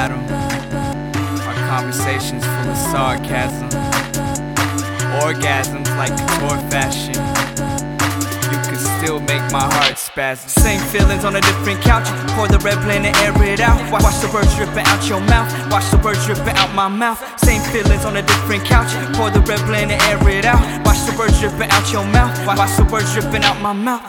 Adam. Our conversations full of sarcasm, orgasms like couture fashion. You can still make my heart spasm. Same feelings on a different couch. Pour the red blend and air it out. Wa- Watch the words dripping out your mouth. Watch the words dripping out my mouth. Same feelings on a different couch. Pour the red blend and air it out. Watch the words dripping out your mouth. Wa- Watch the words dripping out my mouth.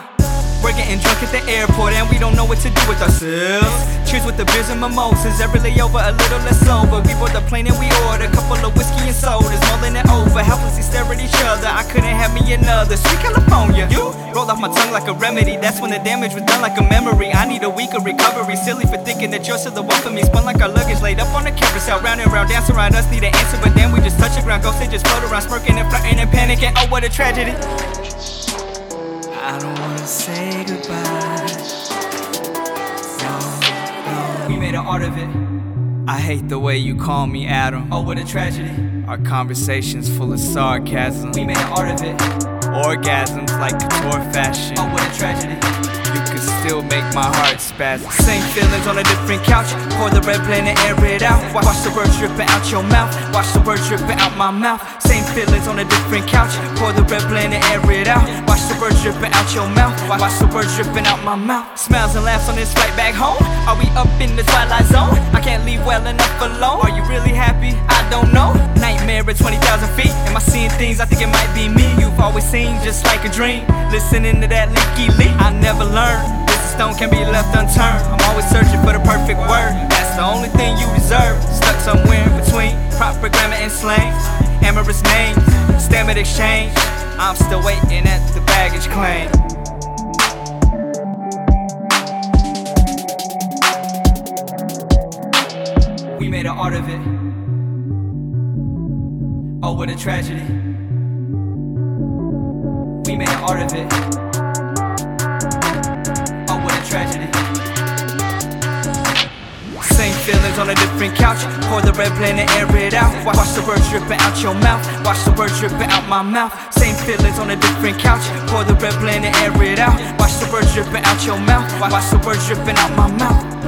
We're getting drunk at the airport and we don't know what to do with ourselves. Cheers with the beers and mimosas, every layover a little less sober. We board the plane and we order a couple of whiskey and sodas, mulling it over, helplessly stare at each other. I couldn't have me another. Sweet California, you rolled off my tongue like a remedy. That's when the damage was done like a memory. I need a week of recovery. Silly for thinking that you're still the one for me. Spun like our luggage laid up on the carousel, round and round, dance around us. Need an answer, but then we just touch the ground. Ghosts they just float around, smirking and flirting and panicking. Oh, what a tragedy. I don't wanna say goodbye. No, no. We made an art of it. I hate the way you call me Adam. Oh, what a tragedy. Our conversations full of sarcasm. We made an art of it. Orgasms like couture fashion. Oh, what a tragedy. You can still make my heart spasm. Same feelings on a different couch. Pour the red blend and air it out. Watch the words dripping out your mouth. Watch the words dripping out my mouth. Same feelings on a different couch. Pour the red blend and air it out. Watch the words dripping out your mouth. Watch the words dripping out my mouth. Smiles and laughs on this flight back home. Are we up in the twilight zone? I can't leave well enough alone. Are you really happy? I don't know. Nightmare at 20,000 feet. Am I seeing things I think it might be me? Always seemed just like a dream. Listening to that leaky leak. I never learned. This stone can be left unturned. I'm always searching for the perfect word. That's the only thing you deserve. Stuck somewhere in between proper grammar and slang. Amorous names, at exchange. I'm still waiting at the baggage claim. We made an art of it. Oh, what a tragedy. We made an art of it. Oh, what a tragedy. Same feelings on a different couch. Pour the red blend and air it out. Wa- Watch the words dripping out your mouth. Watch the words dripping out my mouth. Same feelings on a different couch. Pour the red blend and air it out. Watch the words dripping out your mouth. Wa- Watch the words dripping out my mouth.